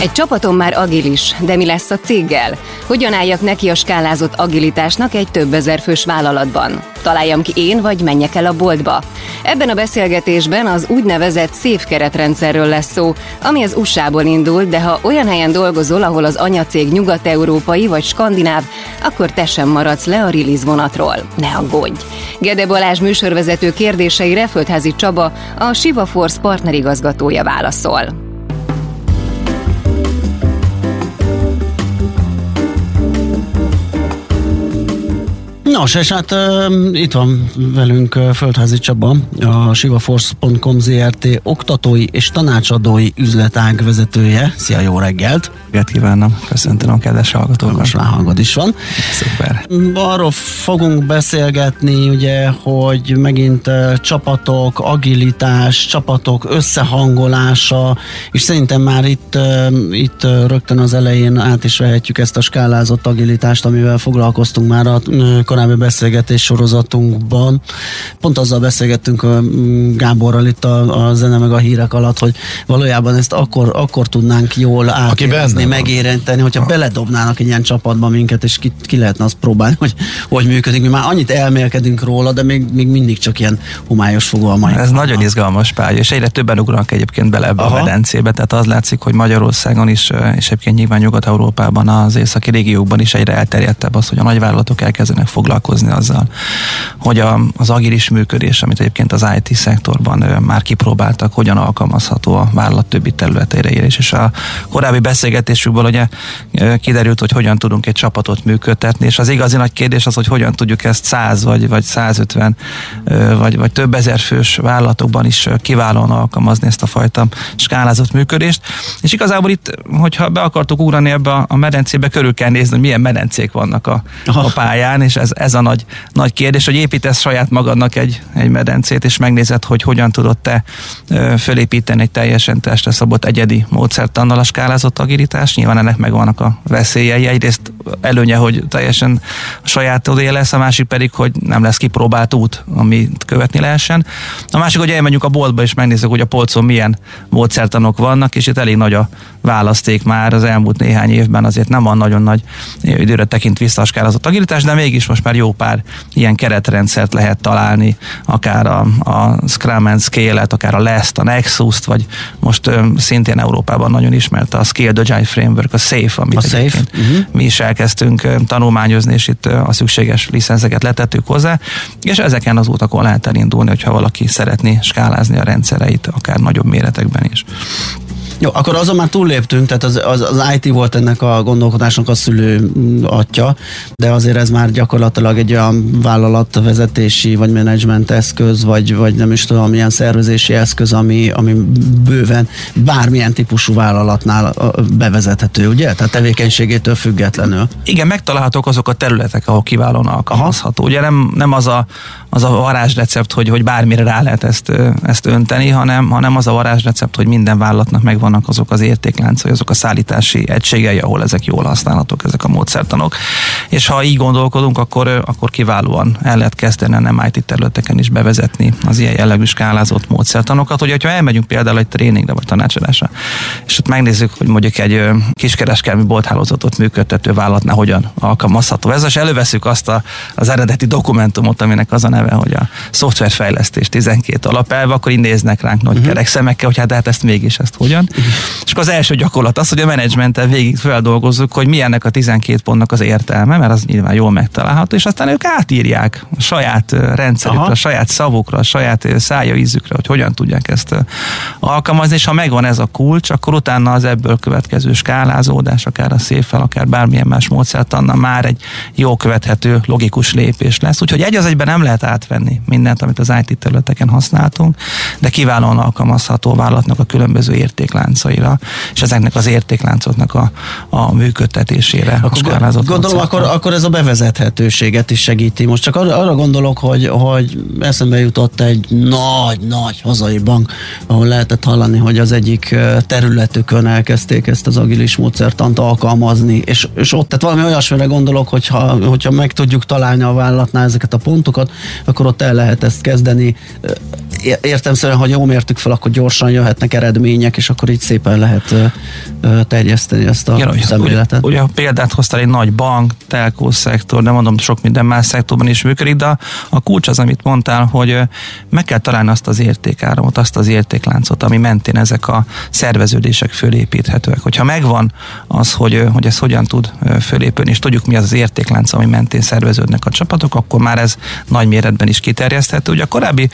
Egy csapatom már agilis, de mi lesz a céggel? Hogyan álljak neki a skálázott agilitásnak egy több ezer fős vállalatban? Találjam ki én, vagy menjek el a boltba? Ebben a beszélgetésben az úgynevezett szép keretrendszerről lesz szó, ami az USA-ból indul, de ha olyan helyen dolgozol, ahol az anyacég nyugat-európai vagy skandináv, akkor te sem maradsz le a release vonatról. Ne aggódj! Gede Balázs műsorvezető kérdéseire Földházi Csaba, a Siva Force partnerigazgatója válaszol. Nos, és hát uh, itt van velünk uh, Földházi Csaba, a sivaforce.com ZRT oktatói és tanácsadói üzletág vezetője. Szia, jó reggelt! Reggelt kívánom, köszöntöm a kedves hallgatókat. Most már hangod is van. Szuper. Arról fogunk beszélgetni, ugye, hogy megint uh, csapatok, agilitás, csapatok összehangolása, és szerintem már itt, uh, itt uh, rögtön az elején át is vehetjük ezt a skálázott agilitást, amivel foglalkoztunk már a uh, korábbi beszélgetés sorozatunkban. Pont azzal beszélgettünk a Gáborral itt a, a zene meg a hírek alatt, hogy valójában ezt akkor, akkor tudnánk jól átérezni, megérinteni, hogyha a... beledobnának egy ilyen csapatba minket, és ki, ki lehetne azt próbálni, hogy hogy működik. Mi már annyit elmélkedünk róla, de még, még mindig csak ilyen homályos fogalmai. Ez nagyon izgalmas pálya, és egyre többen ugranak egyébként bele ebbe Aha. a medencébe, tehát az látszik, hogy Magyarországon is, és egyébként nyilván Nyugat-Európában, az északi régiókban is egyre elterjedtebb az, hogy a nagyvállalatok elkezdenek foglalkozni azzal, hogy a, az agilis működés, amit egyébként az IT szektorban már kipróbáltak, hogyan alkalmazható a vállalat többi területeire is. És a korábbi beszélgetésükből ugye kiderült, hogy hogyan tudunk egy csapatot működtetni, és az igazi nagy kérdés az, hogy hogyan tudjuk ezt 100 vagy, vagy 150 vagy, vagy több ezer fős vállalatokban is kiválóan alkalmazni ezt a fajta skálázott működést. És igazából itt, hogyha be akartuk ugrani ebbe a medencébe, körül kell nézni, hogy milyen medencék vannak a, a pályán, és ez, ez a nagy, nagy kérdés, hogy építesz saját magadnak egy, egy medencét, és megnézed, hogy hogyan tudod te fölépíteni egy teljesen testre szabott egyedi módszertannal a skálázott agilitás. Nyilván ennek megvannak a veszélyei. Egyrészt előnye, hogy teljesen saját lesz, a másik pedig, hogy nem lesz kipróbált út, amit követni lehessen. A másik, hogy elmegyünk a boltba, és megnézzük, hogy a polcon milyen módszertanok vannak, és itt elég nagy a választék már az elmúlt néhány évben, azért nem van nagyon nagy időre tekint vissza a skálázott agilitás, de mégis most már jó pár ilyen keretrendszert lehet találni, akár a, a Scrum and Scale-et, akár a Lest, a Nexus-t, vagy most ö, szintén Európában nagyon ismert a Scale Agile Framework, a SAFE, amit a safe. Uh-huh. mi is elkezdtünk ö, tanulmányozni, és itt ö, a szükséges licenszeket letettük hozzá, és ezeken az utakon lehet elindulni, hogyha valaki szeretné skálázni a rendszereit, akár nagyobb méretekben is. Jó, akkor azon már túlléptünk, tehát az, az, az IT volt ennek a gondolkodásnak a szülő mm, atya, de azért ez már gyakorlatilag egy olyan vállalatvezetési vagy menedzsment eszköz, vagy, vagy nem is tudom, milyen szervezési eszköz, ami, ami bőven bármilyen típusú vállalatnál bevezethető, ugye? Tehát tevékenységétől függetlenül. Igen, megtalálhatók azok a területek, ahol kiválóan alkalmazható. Ugye nem, nem az a, az a varázsrecept, hogy, hogy bármire rá lehet ezt, ezt önteni, hanem, hanem az a varázsrecept, hogy minden vállalatnak megvan vannak azok az értékláncai, azok a szállítási egységei, ahol ezek jól használhatók, ezek a módszertanok. És ha így gondolkodunk, akkor, akkor kiválóan el lehet kezdeni a nem IT területeken is bevezetni az ilyen jellegű skálázott módszertanokat, hogy ha elmegyünk például egy tréningre vagy tanácsadásra, és ott megnézzük, hogy mondjuk egy kiskereskedelmi bolthálózatot működtető vállalatnál hogyan alkalmazható ez, és előveszük azt a, az eredeti dokumentumot, aminek az a neve, hogy a szoftverfejlesztés 12 alapelve, akkor így néznek ránk nagy uh-huh. kerek szemekkel, hogy hát, hát ezt mégis ezt hogyan. És akkor az első gyakorlat az, hogy a menedzsmenttel végig feldolgozzuk, hogy mi ennek a 12 pontnak az értelme, mert az nyilván jól megtalálható, és aztán ők átírják a saját rendszerükre, Aha. a saját szavukra, a saját szájaízükre, hogy hogyan tudják ezt alkalmazni, és ha megvan ez a kulcs, akkor utána az ebből következő skálázódás, akár a széffel, akár bármilyen más módszert, annak már egy jó követhető, logikus lépés lesz. Úgyhogy egy az egyben nem lehet átvenni mindent, amit az IT területeken használtunk, de kiválóan alkalmazható vállalatnak a különböző értékláncaira, és ezeknek az értékláncoknak a, a működtetésére. Akkor gondolom, akkor, akkor ez a bevezethetőséget is segíti. Most csak arra, arra gondolok, hogy, hogy eszembe jutott egy nagy-nagy hazai bank, ahol lehetett hallani, hogy az egyik területükön elkezdték ezt az agilis módszertant alkalmazni, és, és ott, tehát valami olyasmire gondolok, hogyha, hogyha meg tudjuk találni a vállalatnál ezeket a pontokat, akkor ott el lehet ezt kezdeni. Értem szerint, hogy jól mértük fel, akkor gyorsan jöhetnek eredmények, és akkor így szépen lehet terjeszteni ezt a Igen, szemléletet. Ugye, ugye példát hoztál egy nagy bank, telkó szektor, de mondom, sok minden más szektorban is működik, de a, a kulcs az, amit mondtál, hogy meg kell találni azt az értékáramot, azt az értékláncot, ami mentén ezek a szerveződések fölépíthetőek. Hogyha megvan az, hogy, hogy ez hogyan tud fölépülni, és tudjuk mi az az értéklánc, ami mentén szerveződnek a csapatok, akkor már ez nagy méretben is kiterjeszthető. Ugye a korábbi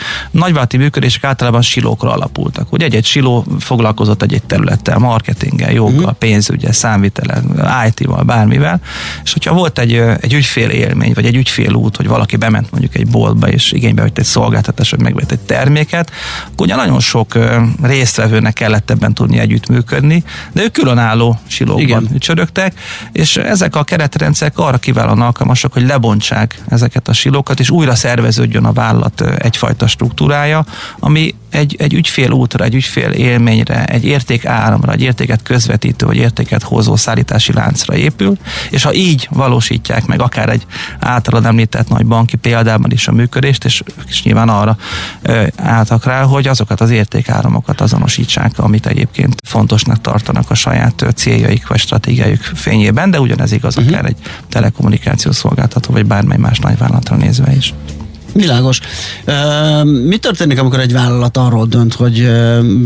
nagyvállalati működések általában silókra alapultak. Ugye egy-egy siló foglalkozott egy-egy területtel, marketinggel, joggal, uh-huh. pénzügyel, számvitele, IT-val, bármivel, és hogyha volt egy, egy ügyfél élmény, vagy egy ügyfél út, hogy valaki bement mondjuk egy boltba, és igénybe vett egy szolgáltatás, vagy megvett egy terméket, akkor ugye nagyon sok résztvevőnek kellett ebben tudni együttműködni, de ők különálló silókban csörögtek, és ezek a keretrendszerek arra kiválóan alkalmasak, hogy lebontsák ezeket a silókat, és újra szerveződjön a vállalat egyfajta struktúrája, ami egy, egy ügyfél útra, egy ügyfél élményre, egy érték áramra, egy értéket közvetítő, vagy értéket hozó szállítási láncra épül, és ha így valósítják meg akár egy általad említett nagy banki példában is a működést, és, és nyilván arra ö, álltak rá, hogy azokat az értékáramokat azonosítsák, amit egyébként fontosnak tartanak a saját céljaik vagy stratégiájuk fényében, de ugyanez igaz uh-huh. akár egy telekommunikációs szolgáltató, vagy bármely más nagyvállalatra nézve is. Világos. Mi történik, amikor egy vállalat arról dönt, hogy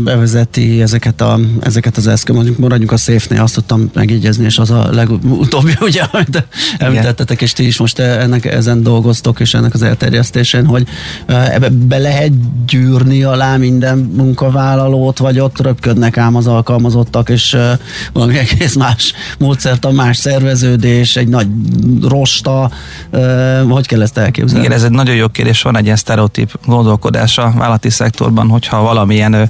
bevezeti ezeket, a, ezeket az eszköz, mondjuk maradjunk a széfnél, azt tudtam megígyezni, és az a legutóbbi, ugye, amit említettetek, és ti is most ennek, ezen dolgoztok, és ennek az elterjesztésén, hogy ebbe be lehet gyűrni alá minden munkavállalót, vagy ott röpködnek ám az alkalmazottak, és valami egész más módszert, a más szerveződés, egy nagy rosta, hogy kell ezt elképzelni? Igen, ez egy nagyon jó kérdés, van egy ilyen sztereotíp gondolkodás a vállalati szektorban, hogyha valamilyen ö,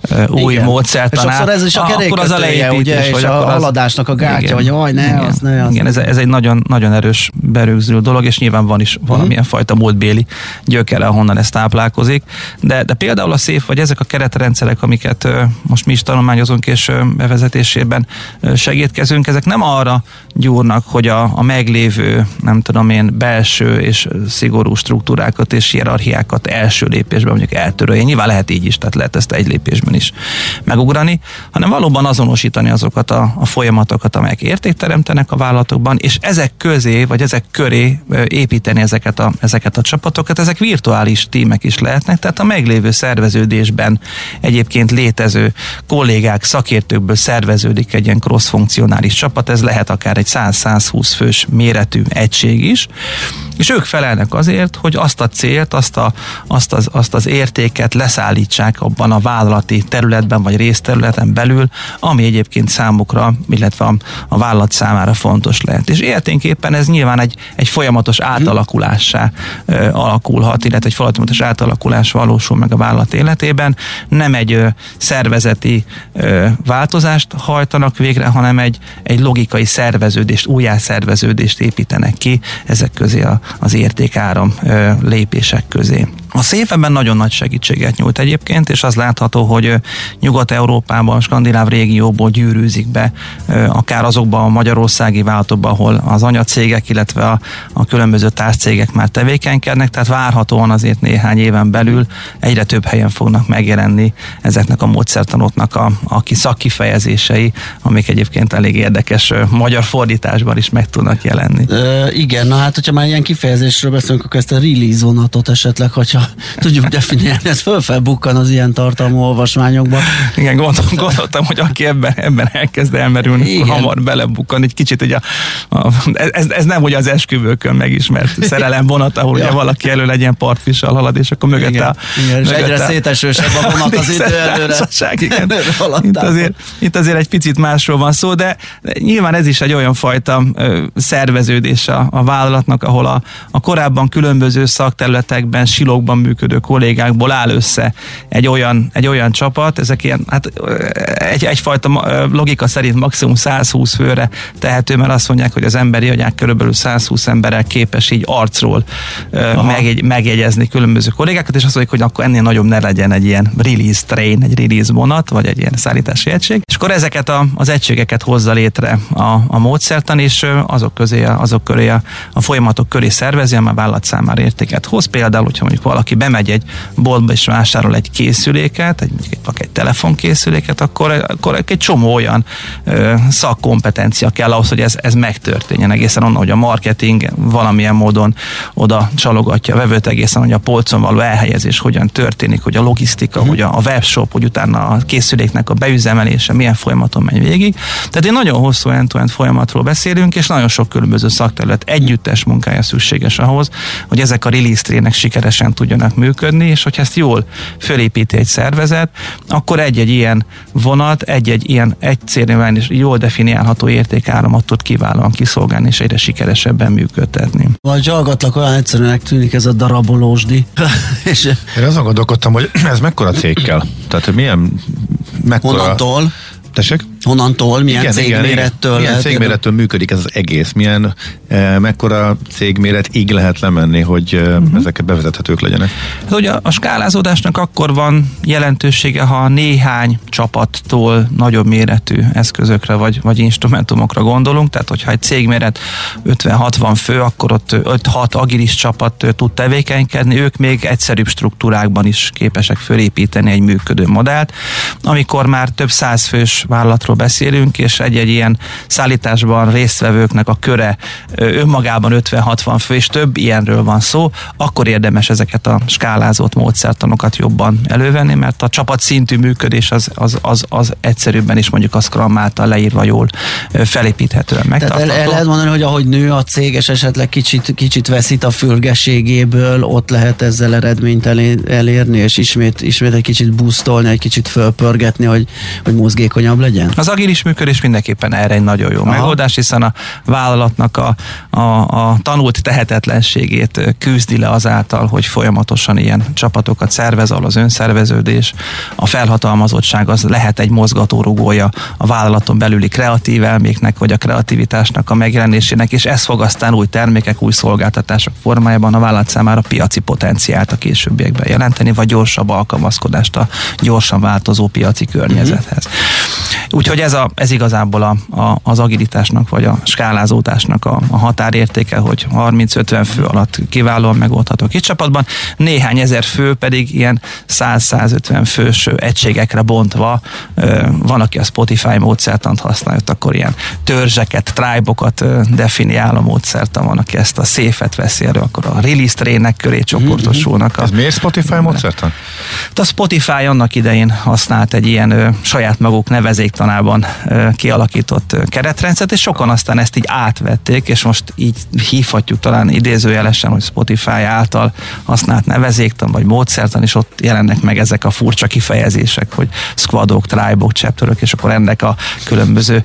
ö, új igen. módszert talál, ez is a akkor az a leépítés, ugye, és a az, haladásnak a gátja, igen, hogy jaj, ne, igen, az, ne, az. Igen, ez, ez egy nagyon, nagyon erős berögzülő dolog, és nyilván van is valamilyen uh-huh. fajta múltbéli gyökere, ahonnan ez táplálkozik. De, de például a szép, vagy ezek a keretrendszerek, amiket ö, most mi is tanulmányozunk, és ö, bevezetésében ö, segítkezünk, ezek nem arra gyúrnak, hogy a, a meglévő, nem tudom én, belső és szigorú struktúrák struktúrákat és hierarchiákat első lépésben mondjuk eltörölje. Nyilván lehet így is, tehát lehet ezt egy lépésben is megugrani, hanem valóban azonosítani azokat a, a folyamatokat, amelyek értékteremtenek a vállalatokban, és ezek közé, vagy ezek köré építeni ezeket a, ezeket a csapatokat. Ezek virtuális tímek is lehetnek, tehát a meglévő szerveződésben egyébként létező kollégák, szakértőkből szerveződik egy ilyen cross-funkcionális csapat, ez lehet akár egy 100-120 fős méretű egység is, és ők felelnek azért, hogy azt a célt, azt, a, azt, az, azt az értéket leszállítsák abban a vállalati területben vagy részterületen belül, ami egyébként számukra, illetve a, a vállalat számára fontos lehet. És érténképpen ez nyilván egy, egy folyamatos átalakulássá ö, alakulhat, illetve egy folyamatos átalakulás valósul meg a vállalat életében. Nem egy ö, szervezeti ö, változást hajtanak végre, hanem egy, egy logikai szerveződést, újjászerveződést építenek ki ezek közé a, az értékáram lépések közé. A széf nagyon nagy segítséget nyújt egyébként, és az látható, hogy Nyugat-Európában, skandináv régióból gyűrűzik be, akár azokban a magyarországi vállalatokban, ahol az anyacégek, illetve a, a különböző társcégek már tevékenykednek, tehát várhatóan azért néhány éven belül egyre több helyen fognak megjelenni ezeknek a módszertanoknak a, a szakkifejezései, amik egyébként elég érdekes magyar fordításban is meg tudnak jelenni. Ö, igen, na hát, hogyha már ilyen kifejezésről beszélünk, akkor ezt a release vonatot esetleg, hogyha hogyha tudjuk definiálni, ez fölfelbukkan az ilyen tartalmú olvasmányokban. Igen, gondol, gondoltam, hogy aki ebben, ebben elkezd elmerülni, Igen. hamar belebukkan. Egy kicsit ugye, a, ez, ez nem ugye az esküvőkön megismert szerelem vonat, ahol ja. ugye valaki elő legyen partvissal halad, és akkor mögötte igen, a... Igen, és egyre szétesősebb a vonat az idő előre. Igen. Itt azért, itt azért egy picit másról van szó, de nyilván ez is egy olyan fajta ö, szerveződés a, a vállalatnak, ahol a, a korábban különböző szakterületekben, silókban működő kollégákból áll össze egy olyan, egy olyan csapat, ezek ilyen, hát egy, egyfajta logika szerint maximum 120 főre tehető, mert azt mondják, hogy az emberi anyák körülbelül 120 emberrel képes így arcról megjegy, megjegyezni különböző kollégákat, és azt mondják, hogy akkor ennél nagyobb ne legyen egy ilyen release train, egy release vonat, vagy egy ilyen szállítási egység. És akkor ezeket a, az egységeket hozza létre a, a módszertan, és azok közé, azok köré a, a folyamatok köré szervezi, amely vállalat számára értéket hoz. Például, hogyha mondjuk valaki bemegy egy boltba és vásárol egy készüléket, egy, egy, egy telefonkészüléket, akkor, akkor egy csomó olyan ö, szakkompetencia kell ahhoz, hogy ez, ez megtörténjen egészen onnan, hogy a marketing valamilyen módon oda csalogatja a vevőt egészen, hogy a polcon való elhelyezés hogyan történik, hogy a logisztika, uh-huh. hogy a, a webshop, hogy utána a készüléknek a beüzemelése milyen folyamaton megy végig. Tehát egy nagyon hosszú end-to-end folyamatról beszélünk, és nagyon sok különböző szakterület együttes munkája szükséges ahhoz, hogy ezek a release trének sikeresen tudjanak működni, és hogy ezt jól fölépíti egy szervezet, akkor egy-egy ilyen vonat, egy-egy ilyen egyszerűen és jól definiálható értékáramot tud kiválóan kiszolgálni, és egyre sikeresebben működtetni. Vagy hallgatlak, olyan egyszerűen tűnik ez a darabolósdi. és... Én azon gondolkodtam, hogy ez mekkora cég kell? Tehát milyen mekkora... Honnantól? Tessék? Honnantól, milyen igen, cégmérettől? Igen, milyen cégmérettől működik ez az egész? Milyen, e, mekkora cégméret így lehet lemenni, hogy e, uh-huh. ezeket bevezethetők legyenek? Hát ugye a skálázódásnak akkor van jelentősége, ha néhány csapattól nagyobb méretű eszközökre vagy, vagy instrumentumokra gondolunk, tehát hogyha egy cégméret 50-60 fő, akkor ott 5-6 agilis csapat tud tevékenykedni, ők még egyszerűbb struktúrákban is képesek fölépíteni egy működő modellt. Amikor már több száz fős vállalatról beszélünk, és egy-egy ilyen szállításban résztvevőknek a köre önmagában 50-60 fő, és több ilyenről van szó, akkor érdemes ezeket a skálázott módszertanokat jobban elővenni, mert a csapat szintű működés az, az, az, az egyszerűbben is mondjuk a Scrum által leírva jól felépíthetően megtartható. Tehát el, el lehet mondani, hogy ahogy nő a cég, és esetleg kicsit, kicsit veszít a fülgességéből, ott lehet ezzel eredményt elérni, és ismét, ismét egy kicsit boostolni, egy kicsit fölpörgetni, hogy, hogy mozgékonyabb legyen? Az agilis működés mindenképpen erre egy nagyon jó Aha. megoldás, hiszen a vállalatnak a, a, a tanult tehetetlenségét küzdi le azáltal, hogy folyamatosan ilyen csapatokat szervez, ahol az önszerveződés, a felhatalmazottság az lehet egy mozgatórugója a vállalaton belüli kreatív elméknek, vagy a kreativitásnak a megjelenésének, és ez fog aztán új termékek, új szolgáltatások formájában a vállalat számára piaci potenciált a későbbiekben jelenteni, vagy gyorsabb alkalmazkodást a gyorsan változó piaci környezethez. Mm-hmm. Úgyhogy ez, a, ez igazából a, a, az agilitásnak vagy a skálázódásnak a, a határértéke, hogy 30-50 fő alatt kiválóan megoldható kis csapatban, néhány ezer fő pedig ilyen 100-150 fős egységekre bontva, van, aki a Spotify módszertant használja, akkor ilyen törzseket, tribe-okat definiál a módszertan, van, aki ezt a széfet veszi elő, akkor a release trének köré csoportosulnak. A, ez miért Spotify módszertan? A Spotify annak idején használt egy ilyen ö, saját maguk nevezék tanában kialakított keretrendszert, és sokan aztán ezt így átvették, és most így hívhatjuk talán idézőjelesen, hogy Spotify által használt nevezéktan vagy módszertan, és ott jelennek meg ezek a furcsa kifejezések, hogy squadok, tribe-ok, chapterök, és akkor ennek a különböző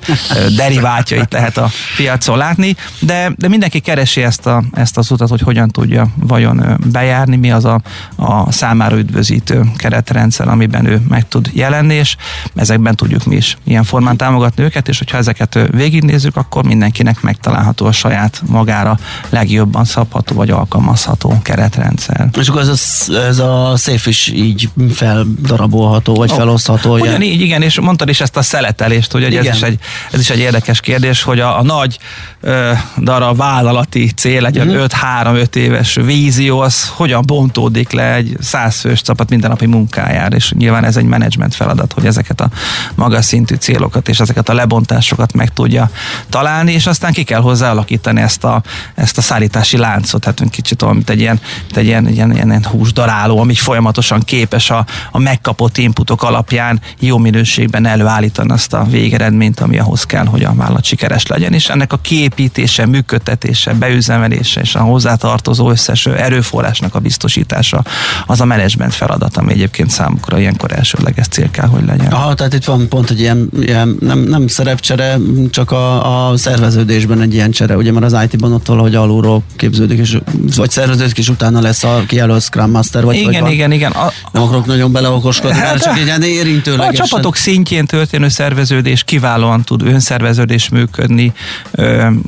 derivátjait lehet a piacon látni, de, de mindenki keresi ezt, a, ezt az utat, hogy hogyan tudja vajon bejárni, mi az a, a számára üdvözítő keretrendszer, amiben ő meg tud jelenni, és ezekben tudjuk mi is ilyen formán támogatni őket, és hogyha ezeket végignézzük, akkor mindenkinek megtalálható a saját magára legjobban szabható vagy alkalmazható keretrendszer. És akkor ez a, ez a szép is így feldarabolható, vagy oh. felosztható? Ugyan így, igen, és mondtad is ezt a szeletelést, hogy ez is, egy, ez is egy érdekes kérdés, hogy a, a nagy ö, darab vállalati cél, egy mm. 5-3-5 éves vízió, az hogyan bontódik le egy százfős csapat mindennapi munkájára, és nyilván ez egy menedzsment feladat, hogy ezeket a magas szintű célokat és ezeket a lebontásokat meg tudja találni, és aztán ki kell hozzá alakítani ezt a, ezt a szállítási láncot, hát kicsit olyan, mint egy ilyen, mint egy ilyen, ilyen, ilyen, ilyen húsdaráló, ami folyamatosan képes a, a megkapott inputok alapján jó minőségben előállítani azt a végeredményt, ami ahhoz kell, hogy a vállalat sikeres legyen, és ennek a kiépítése, működtetése, beüzemelése és a hozzátartozó összes erőforrásnak a biztosítása az a menedzsment feladat, ami egyébként számukra ilyenkor elsődleges cél kell, hogy legyen. Aha, tehát itt van pont egy ilyen, ilyen nem, nem szerepcsere, csak a, a szerveződésben egy ilyen csere, ugye mert az IT-ban ott valahogy alulról képződik, és, vagy szerveződik, és utána lesz a kijelölt Scrum Master, vagy Igen, vagy igen, igen. A, nem akarok nagyon beleokoskodni, hát, csak egy ilyen érintőlegesen. A csapatok szintjén történő szerveződés kiválóan tud önszerveződés működni,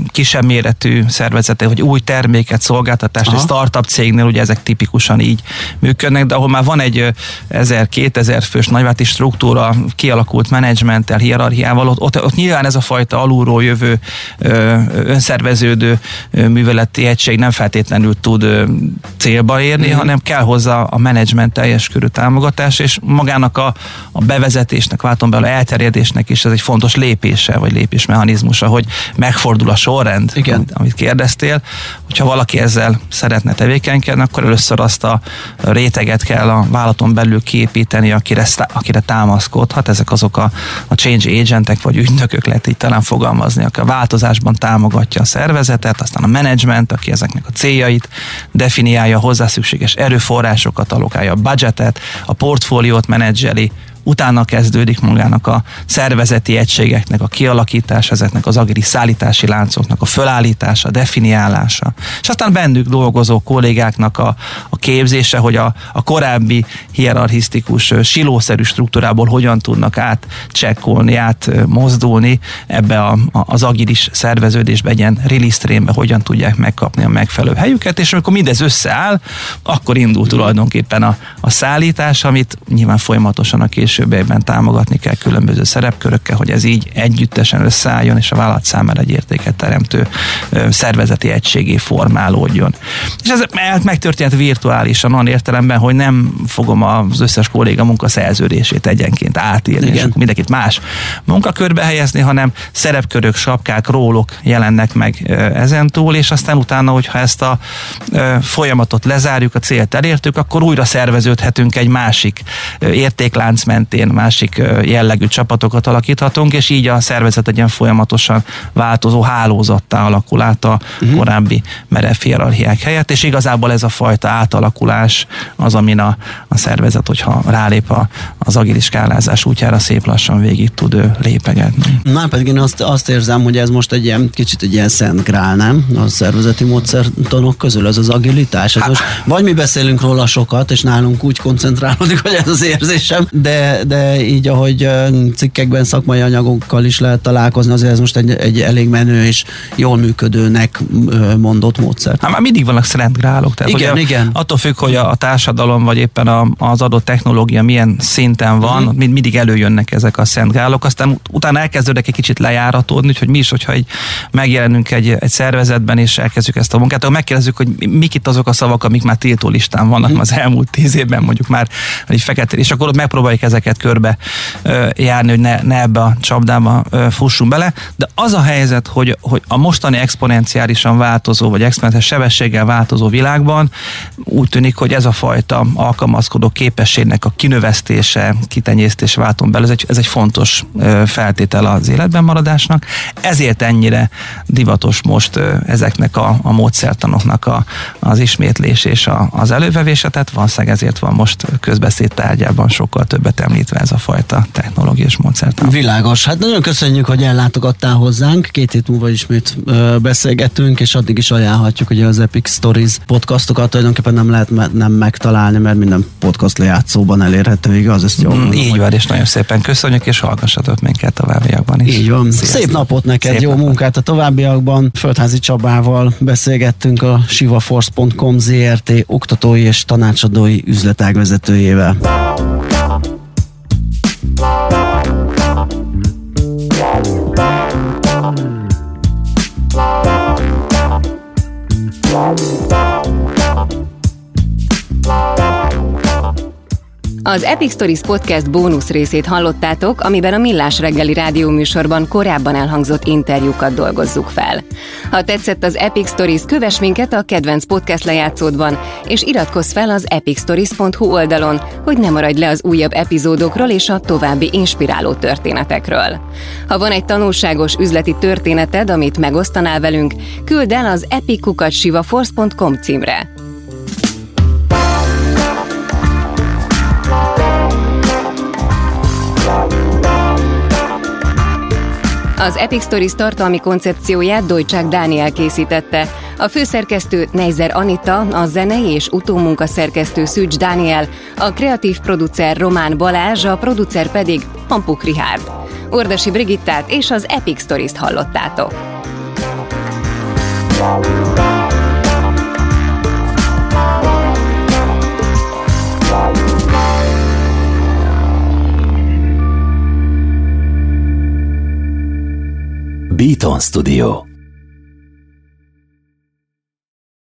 kisebb méretű szervezete, hogy új terméket, szolgáltatást, egy startup cégnél ugye ezek tipikusan így működnek, de ahol már van egy 1000-2000 fős nagyváti struktúra, kialakult menedzsmenttel, hierarchiával, ott, ott, ott nyilván ez a fajta alulról jövő önszerveződő műveleti egység nem feltétlenül tud célba érni, mm. hanem kell hozzá a menedzsment teljes körű támogatás, és magának a, a bevezetésnek, váltom belőle elterjedésnek is ez egy fontos lépése, vagy lépésmechanizmusa, hogy megfordul a sorrend, Igen. Amit, amit kérdeztél. Hogyha valaki ezzel szeretne tevékenykedni, akkor először azt a réteget kell a vállalaton belül kiépíteni, akire, akire támaszkodhat. Ezek azok a, a change agentek, vagy ügynökök lehet így talán fogalmazni, aki a változásban támogatja a szervezetet, aztán a menedzsment, aki ezeknek a céljait definiálja, hozzá szükséges erőforrásokat alokálja, a budgetet, a portfóliót menedzseli, utána kezdődik magának a szervezeti egységeknek a kialakítása, ezeknek az agri szállítási láncoknak a fölállítása, definiálása, és aztán bennük dolgozó kollégáknak a, a képzése, hogy a, a korábbi hierarchisztikus silószerű struktúrából hogyan tudnak átcsekkolni, átmozdulni ebbe a, a, az agilis szerveződésbe, egy ilyen release streambe, hogyan tudják megkapni a megfelelő helyüket, és amikor mindez összeáll, akkor indul tulajdonképpen a, a szállítás, amit nyilván folyamatosan a késő későbbiekben támogatni kell különböző szerepkörökkel, hogy ez így együttesen összeálljon, és a vállalat számára egy értéket teremtő szervezeti egységé formálódjon. És ez megtörtént virtuálisan, olyan értelemben, hogy nem fogom az összes kolléga munkaszerződését egyenként átírni, Igen. és mindenkit más munkakörbe helyezni, hanem szerepkörök, sapkák, rólok jelennek meg ezen túl, és aztán utána, hogyha ezt a folyamatot lezárjuk, a célt elértük, akkor újra szerveződhetünk egy másik értéklánc mentén másik jellegű csapatokat alakíthatunk, és így a szervezet egy ilyen folyamatosan változó hálózattá alakul át a uh-huh. korábbi merev hierarchiák helyett, és igazából ez a fajta átalakulás az, amin a, a szervezet, hogyha rálép a, az agilis skálázás útjára szép lassan végig tud ő lépegetni. Na pedig én azt, azt érzem, hogy ez most egy ilyen kicsit egy ilyen szent grál, nem? A szervezeti módszertanok közül ez az agilitás. Ez most, vagy mi beszélünk róla sokat, és nálunk úgy koncentrálódik, hogy ez az érzésem, de de, így ahogy cikkekben, szakmai anyagokkal is lehet találkozni, azért ez most egy, egy elég menő és jól működőnek mondott módszer. Hát már mindig vannak szent grálok. Tehát igen, igen. Attól függ, hogy a, a társadalom vagy éppen a, az adott technológia milyen szinten van, uh-huh. mind, mindig előjönnek ezek a szent grálok, aztán utána elkezdődnek egy kicsit lejáratódni, hogy mi is, hogyha egy, megjelenünk egy, egy szervezetben és elkezdjük ezt a munkát, akkor megkérdezzük, hogy mik itt azok a szavak, amik már tiltó listán vannak uh-huh. az elmúlt tíz évben mondjuk már egy fekete, és akkor ott megpróbáljuk ezeket ezeket körbe járni, hogy ne, ne ebbe a csapdába fussunk bele. De az a helyzet, hogy, hogy a mostani exponenciálisan változó, vagy exponenciális sebességgel változó világban úgy tűnik, hogy ez a fajta alkalmazkodó képességnek a kinövesztése, kitenyésztése válton belül, ez egy, ez egy fontos feltétel az életben maradásnak. Ezért ennyire divatos most ezeknek a, a módszertanoknak a, az ismétlés és a, az elővevése, tehát valószínűleg ezért van most közbeszéd tárgyában sokkal többet említeni említve ez a fajta technológiai módszertan. Világos. Hát nagyon köszönjük, hogy ellátogattál hozzánk. Két hét múlva ismét ö, beszélgetünk, és addig is ajánlhatjuk, hogy az Epic Stories podcastokat tulajdonképpen nem lehet me- nem megtalálni, mert minden podcast lejátszóban elérhető, igaz? Ezt jól mm, így van, és nagyon szépen köszönjük, és hallgassatok minket továbbiakban is. Így van. Sziasztok. Szép napot neked, Szép jó napot. munkát a továbbiakban. Földházi Csabával beszélgettünk a sivaforce.com ZRT oktatói és tanácsadói Bobby. Az Epic Stories Podcast bónusz részét hallottátok, amiben a Millás reggeli rádióműsorban korábban elhangzott interjúkat dolgozzuk fel. Ha tetszett az Epic Stories, kövess minket a kedvenc podcast lejátszódban, és iratkozz fel az epicstories.hu oldalon, hogy ne maradj le az újabb epizódokról és a további inspiráló történetekről. Ha van egy tanulságos üzleti történeted, amit megosztanál velünk, küld el az epicukatsivaforce.com címre. Az Epic Stories tartalmi koncepcióját Dojcsák Dániel készítette. A főszerkesztő Neizer Anita, a zenei és utómunka szerkesztő Szűcs Dániel, a kreatív producer Román Balázs, a producer pedig Hampuk Rihárd. Ordasi Brigittát és az Epic Stories-t hallottátok. Beaton Studio